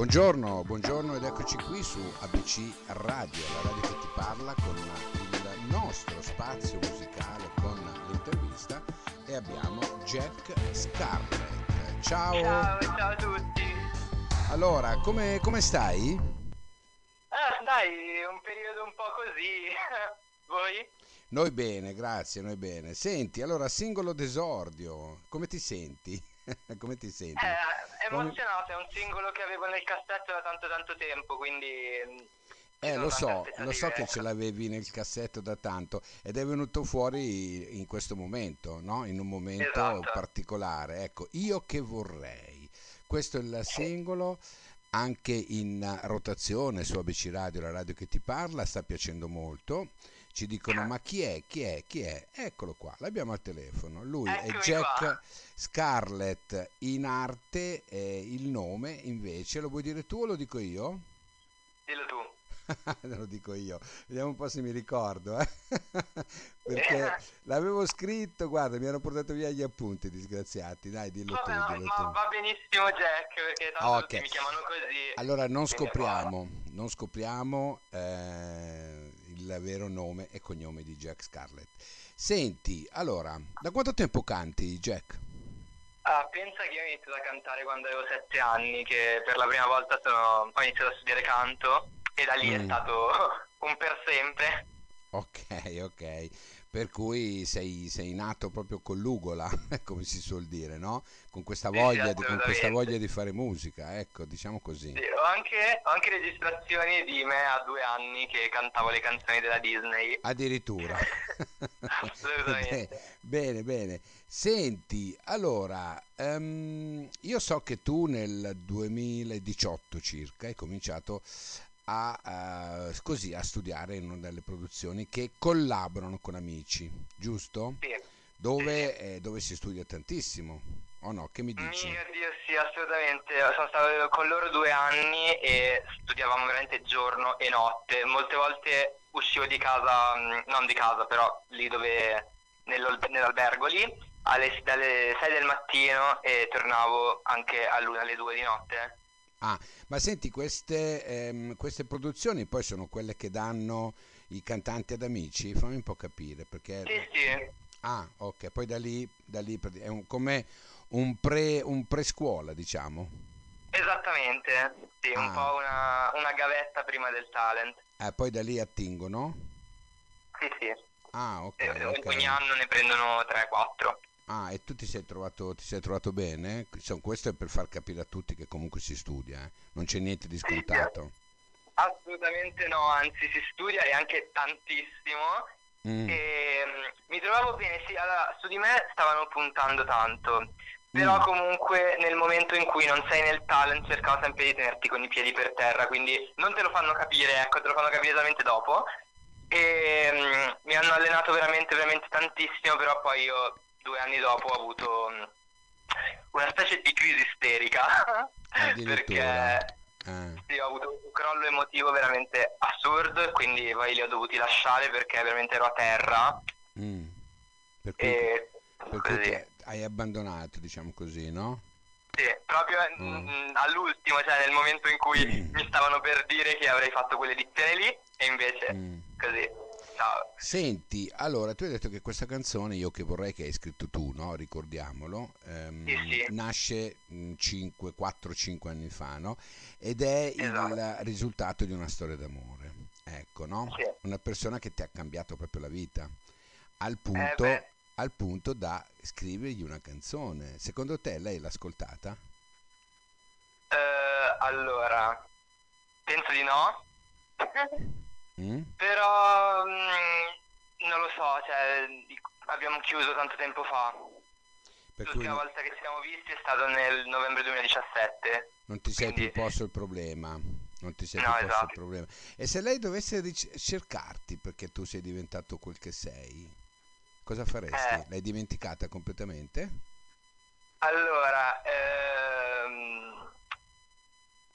Buongiorno, buongiorno ed eccoci qui su ABC Radio, la radio che ti parla con il nostro spazio musicale con l'intervista e abbiamo Jack Scarlett. Ciao. Ciao, ciao a tutti. Allora, come, come stai? Ah, dai, un periodo un po' così. Voi? Noi bene, grazie, noi bene. Senti, allora, singolo d'esordio, come ti senti? come ti senti? Eh, emozionato, è un singolo che avevo nel cassetto da tanto tanto tempo, quindi... mm, Eh, lo so, lo so che ce ecco. l'avevi nel cassetto da tanto ed è venuto fuori in questo momento, no? In un momento Esatto. particolare. Ecco, io che vorrei. Questo è il singolo, anche in rotazione su ABC Radio, la radio che ti parla, sta piacendo molto. Ci dicono, ma chi è? Chi è? Chi è? Eccolo qua, l'abbiamo al telefono. Lui è Eccomi Jack qua. Scarlett in arte, eh, il nome invece, lo vuoi dire tu o lo dico io? Dillo tu. Lo dico io, vediamo un po' se mi ricordo, eh. perché l'avevo scritto, guarda, mi hanno portato via gli appunti, disgraziati, dai, dillo tu, Vabbè, no, dillo ma tu. va benissimo Jack, perché tanto Ok. tutti mi chiamano così. Allora non è scopriamo, non scopriamo eh, il vero nome e cognome di Jack Scarlett. Senti, allora, da quanto tempo canti, Jack? Ah, pensa che io ho iniziato a cantare quando avevo sette anni, che per la prima volta sono- ho iniziato a studiare canto e da lì è Mm. stato un per sempre. Ok, ok. Per cui sei, sei nato proprio con l'ugola, come si suol dire, no? Con questa voglia, di, con questa voglia di fare musica, ecco, diciamo così. Sì, ho anche, ho anche registrazioni di me a due anni che cantavo le canzoni della Disney. Addirittura. Assolutamente. Bene, bene. Senti, allora, ehm, io so che tu nel 2018 circa hai cominciato a, eh, così, a studiare in una delle produzioni che collaborano con amici, giusto? Sì. Dove, eh, dove si studia tantissimo, o no? Che mi dici? Mio Dio, sì, assolutamente. Sono stato con loro due anni e studiavamo veramente giorno e notte. Molte volte uscivo di casa, mh, non di casa, però lì dove, nell'al- nell'albergo lì, alle, dalle 6 del mattino e tornavo anche all'una, alle 2 di notte. Ah, ma senti, queste, ehm, queste produzioni poi sono quelle che danno i cantanti ad amici? Fammi un po' capire, perché... Sì, sì. Ah, ok, poi da lì, da lì è un- come un pre, un prescuola, diciamo. Esattamente, sì, un Ah. po' una, una gavetta prima del talent. Eh, poi da lì attingono. Sì, sì. Ah, ok, E ok. Ogni anno ne prendono 3-4. Ah, e tu ti sei trovato, ti sei trovato bene? Insomma, questo è per far capire a tutti che comunque si studia, eh. Non c'è niente di scontato. Assolutamente no, anzi si studia e anche tantissimo. Mm, E mm, mi trovavo bene, sì, allora su di me stavano puntando tanto. Però Mm. comunque nel momento in cui non sei nel talent cercavo sempre di tenerti con i piedi per terra, quindi non te lo fanno capire, ecco, te lo fanno capire esattamente dopo. E mm, mi hanno allenato veramente, veramente tantissimo, però poi io due anni dopo ho avuto mm, una specie di crisi isterica. Addirittura. perché eh, sì, ho avuto un crollo emotivo veramente assurdo quindi poi li ho dovuti lasciare perché veramente ero a terra mm. Per cui, e per cui hai abbandonato, diciamo così, no? Sì, proprio Mm. mm, all'ultimo, cioè nel momento in cui mi stavano per dire che avrei fatto quell'edizione lì e invece Mm. così. Ciao. Senti, allora tu hai detto che questa canzone, io che vorrei che hai scritto tu, no? Ricordiamolo, ehm, Sì, sì. nasce 5, 4, 5 anni fa, no? Ed è il Esatto. risultato di una storia d'amore, ecco, no? Sì. Una persona che ti ha cambiato proprio la vita, al punto, beh. al punto da scrivergli una canzone. Secondo te lei l'ha ascoltata? Eh, allora, penso di no, Mm? però mm, non lo so, cioè abbiamo chiuso tanto tempo fa. Per cui L'ultima volta che ci siamo visti è stato nel novembre 2017. non ti sei quindi- più posto il problema. Non ti sei No, più posto il esatto. problema. E se lei dovesse ric- cercarti perché tu sei diventato quel che sei, cosa faresti? Eh. L'hai dimenticata completamente? Allora, ehm...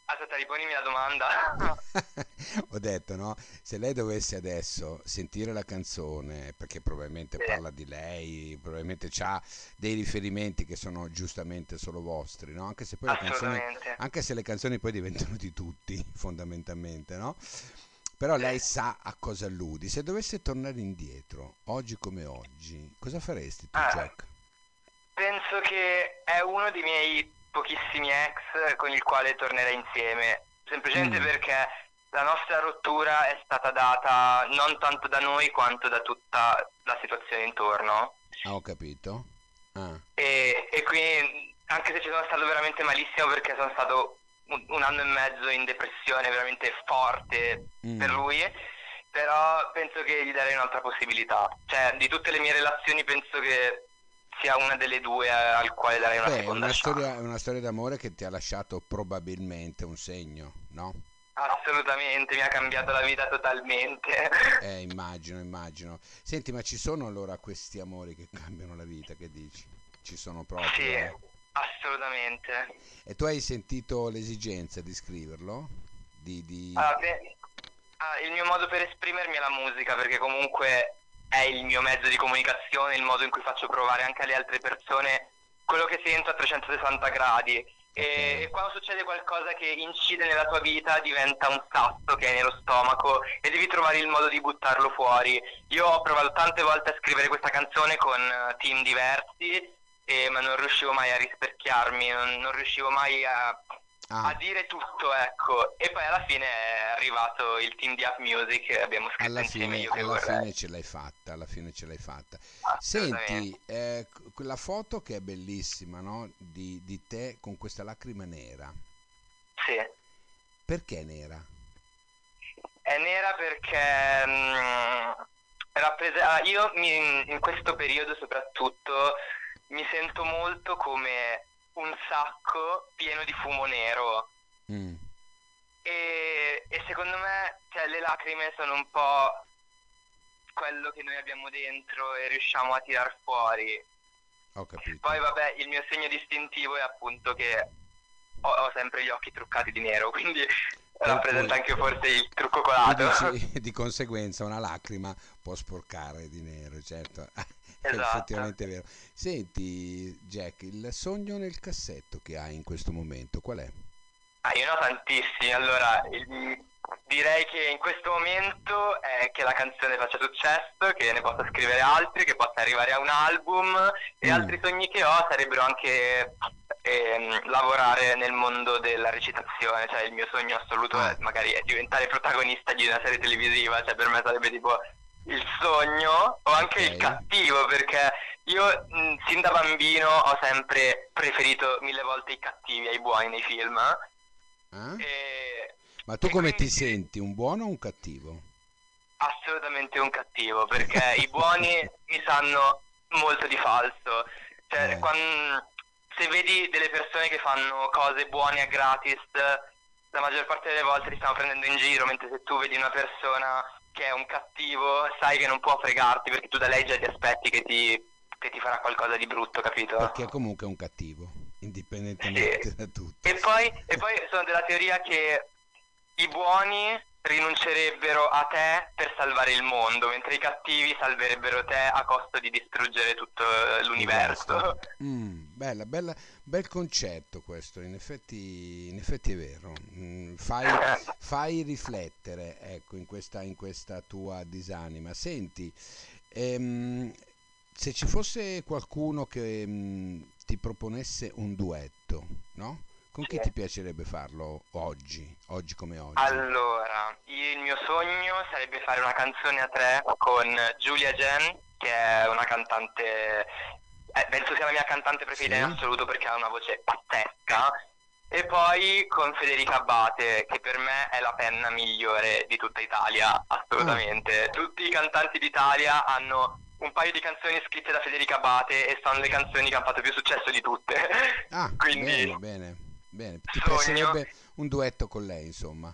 aspetta, riponimi la domanda. ho detto, no? Se lei dovesse adesso sentire la canzone, perché probabilmente Sì, parla di lei, probabilmente ha dei riferimenti che sono giustamente solo vostri, no? Anche se poi le canzoni, assolutamente. anche se le canzoni poi diventano di tutti, fondamentalmente, no? Però lei sa a cosa alludi. Se dovesse tornare indietro, oggi come oggi, cosa faresti tu, Ah, Jack? penso che è uno dei miei pochissimi ex con il quale tornerei insieme, semplicemente Mm, perché la nostra rottura è stata data non tanto da noi quanto da tutta la situazione intorno. ah, ho capito. Ah, E, e quindi, anche se ci sono stato veramente malissimo perché sono stato un, un anno e mezzo in depressione veramente forte per mm. lui, però penso che gli darei un'altra possibilità. Cioè, di tutte le mie relazioni penso che sia una delle due al quale darei una Beh, è seconda una storia, è una storia d'amore che ti ha lasciato probabilmente un segno, no? Assolutamente, mi ha cambiato la vita totalmente. Eh, immagino, immagino. Senti, ma ci sono allora questi amori che cambiano la vita, che dici? Ci sono proprio, Sì, eh? assolutamente. E tu hai sentito l'esigenza di scriverlo? Di, di... Allora, pe- ah, il mio modo per esprimermi è la musica, perché comunque è il mio mezzo di comunicazione, il modo in cui faccio provare anche alle altre persone quello che sento a 360 gradi. E, Ok. e quando succede qualcosa che incide nella tua vita diventa un sasso che hai nello stomaco e devi trovare il modo di buttarlo fuori. Io ho provato tante volte a scrivere questa canzone con eh, team diversi, e- ma non riuscivo mai a rispecchiarmi, non, non riuscivo mai a, a Ah, dire tutto, ecco. E poi alla fine è arrivato il team di Up Music e abbiamo scritto alla insieme fine, alla fine ce l'hai fatta, alla fine ce l'hai fatta. Senti, eh, quella foto che è bellissima, no? Di, di te con questa lacrima nera. Sì. Perché nera? È nera perché mm, rapprese- ah, io mi- in questo periodo soprattutto mi sento molto come un sacco pieno di fumo nero Mm, e, e secondo me cioè, le lacrime sono un po' quello che noi abbiamo dentro e riusciamo a tirar fuori. ho capito. Poi vabbè, il mio segno distintivo è appunto che ho, ho sempre gli occhi truccati di nero, quindi rappresenta anche forse il trucco colato. dici, di conseguenza una lacrima può sporcare di nero, certo. È Esatto. effettivamente vero. Senti, Jack, il sogno nel cassetto che hai in questo momento, qual è? Ah, io ne ho tantissimi. Allora, il- direi che in questo momento è che la canzone faccia successo, che ne possa scrivere altri, che possa arrivare a un album e Mm. altri sogni che ho sarebbero anche ehm, lavorare nel mondo della recitazione, cioè il mio sogno assoluto Ah. è magari è diventare protagonista di una serie televisiva, cioè per me sarebbe tipo il sogno o anche il Ok. cattivo, perché io mh, sin da bambino ho sempre preferito mille volte i cattivi ai buoni nei film. Eh? E, Ma tu e come ti quindi senti, un buono o un cattivo? assolutamente un cattivo, perché i buoni mi sanno molto di falso. Cioè, Eh. quan- se vedi delle persone che fanno cose buone a gratis, la maggior parte delle volte ti stanno prendendo in giro, mentre se tu vedi una persona che è un cattivo, sai che non può fregarti, perché tu da lei già ti aspetti che ti, che ti farà qualcosa di brutto, capito? Perché comunque è un cattivo, indipendentemente Sì. da tutto. E poi, e poi sono della teoria che i buoni rinuncerebbero a te per salvare il mondo, mentre i cattivi salverebbero te a costo di distruggere tutto l'universo. Mm, bella, bella, bel concetto questo, in effetti, in effetti è vero. Mm, fai, fai riflettere, ecco, in questa, in questa tua disanima. Senti, ehm, se ci fosse qualcuno che mm, ti proponesse un duetto, no? Con chi Sì. ti piacerebbe farlo oggi, oggi come oggi? Allora, il mio sogno sarebbe fare una canzone a tre con Giulia Jen, che è una cantante, eh, penso sia la mia cantante preferita Sì. in assoluto perché ha una voce pazzesca. E poi con Federica Abate, che per me è la penna migliore di tutta Italia, assolutamente. Tutti i cantanti d'Italia hanno un paio di canzoni scritte da Federica Abate e sono le canzoni che hanno fatto più successo di tutte. Ah, Quindi, bene, bene, bene. Ti piacerebbe un duetto con lei, insomma.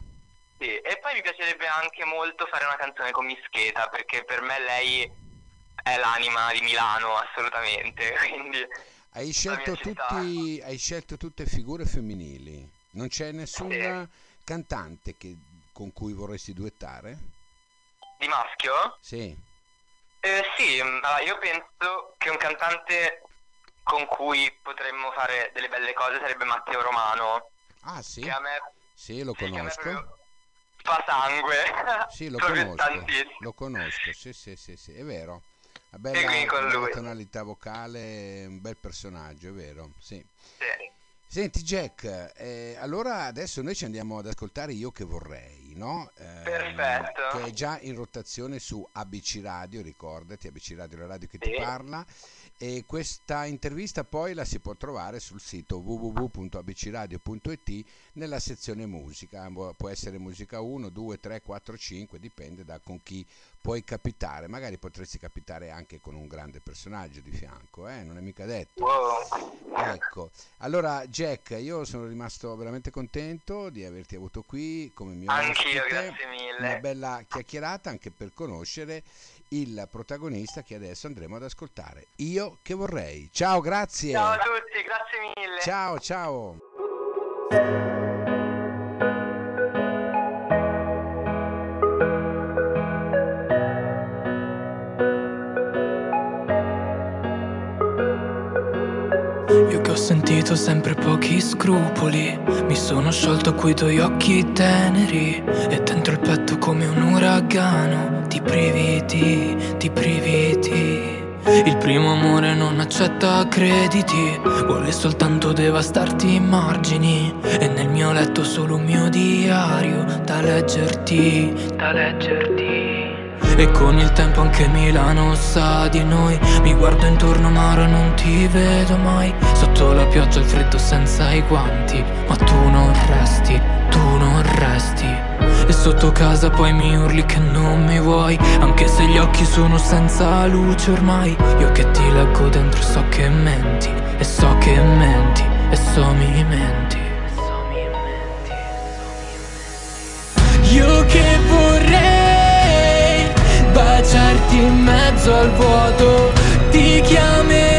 Sì, e poi mi piacerebbe anche molto fare una canzone con Mischeta, perché per me lei è l'anima di Milano, assolutamente. Quindi Hai scelto, tutti, hai scelto tutte figure femminili. Non c'è nessuna cantante che con cui vorresti duettare? Di maschio? Sì. Eh, sì, allora, io penso che un cantante con cui potremmo fare delle belle cose sarebbe Matteo Romano. Ah sì? Che a me, Sì, lo sì, conosco. fa sangue. Sì, lo conosco. Lo conosco, sì, sì, sì, sì, è vero. E bella, lui. tonalità vocale, un bel personaggio, è vero, sì. Sì. Senti Jack, eh, allora adesso noi ci andiamo ad ascoltare Io che vorrei, no? Ehm, Perfetto. Che è già in rotazione su ABC Radio, ricordati, ABC Radio è la radio che ti Sì. parla. E questa intervista poi la si può trovare sul sito www.abcradio.it nella sezione musica. Pu- Può essere musica 1, 2, 3, 4, 5, dipende da con chi puoi capitare. Magari potresti capitare anche con un grande personaggio di fianco, eh? non è mica detto. Ecco, allora Jack, io sono rimasto veramente contento di averti avuto qui come mio Anch'io, ospite. grazie mille. Una bella chiacchierata anche per conoscere il protagonista che adesso andremo ad ascoltare. Io che vorrei. Ciao, grazie. Ciao a tutti, grazie mille. Ciao, ciao. Io che ho sentito sempre pochi scrupoli Mi sono sciolto coi tuoi occhi teneri E dentro il petto come un uragano. Ti priviti, ti priviti. Il primo amore non accetta crediti Vuole soltanto devastarti i margini. E nel mio letto solo un mio diario Da leggerti, da leggerti e con il tempo anche Milano sa di noi. Mi guardo intorno ma ora non ti vedo mai. Sotto la pioggia il freddo senza i guanti. Ma tu non resti, tu non resti. E sotto casa poi mi urli che non mi vuoi. Anche se gli occhi sono senza luce ormai. Io che ti leggo dentro so che menti. E so che menti, e so mi menti. Io che vorrei baciarti in mezzo al vuoto, ti chiamerei,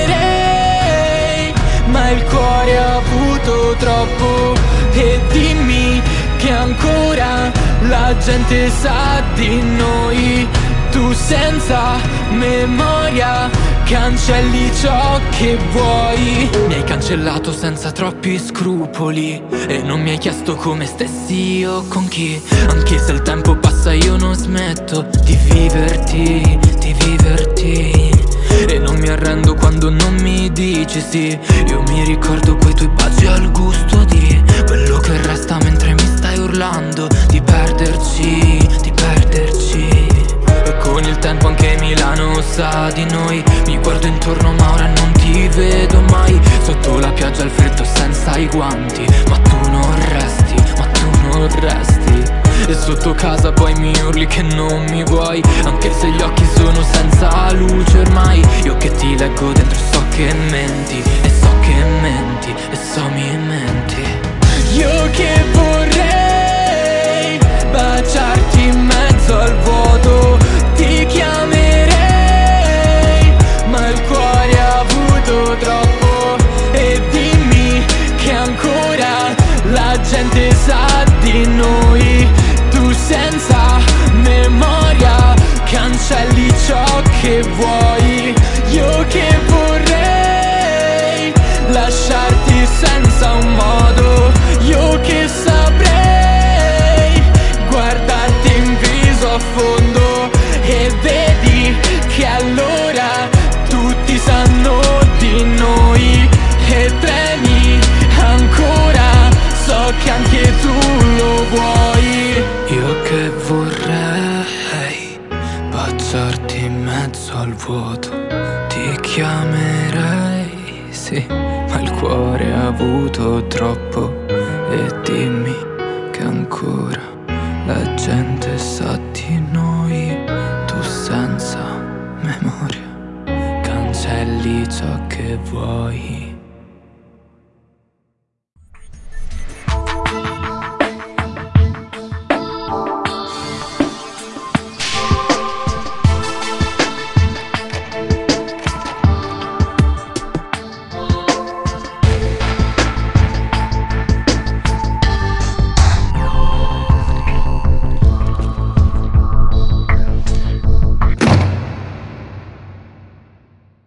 ma il cuore ha avuto troppo. E dimmi che ancora la gente sa di noi, tu senza memoria cancelli ciò che vuoi. Mi hai cancellato senza troppi scrupoli e non mi hai chiesto come stessi o con chi. Anche se il tempo passa io non smetto di viverti, di viverti. E non mi arrendo quando non mi dici sì. Io mi ricordo quei tuoi baci al gusto di quello che resta mentre mi stai urlando di perderci, di con il tempo anche Milano sa di noi. Mi guardo intorno ma ora non ti vedo mai. Sotto la pioggia al freddo senza i guanti. Ma tu non resti, ma tu non resti. E sotto casa poi mi urli che non mi vuoi. Anche se gli occhi sono senza luce ormai. Io che ti leggo dentro so che menti. E so che menti, e so mi menti. Io che vorrei baciarti in mezzo al vuoto Chiamerei Ma il cuore ha avuto troppo E dimmi che ancora la gente sa di noi. Tu senza memoria cancelli ciò che vuoi vuoto Ti chiamerei, sì, ma il cuore ha avuto troppo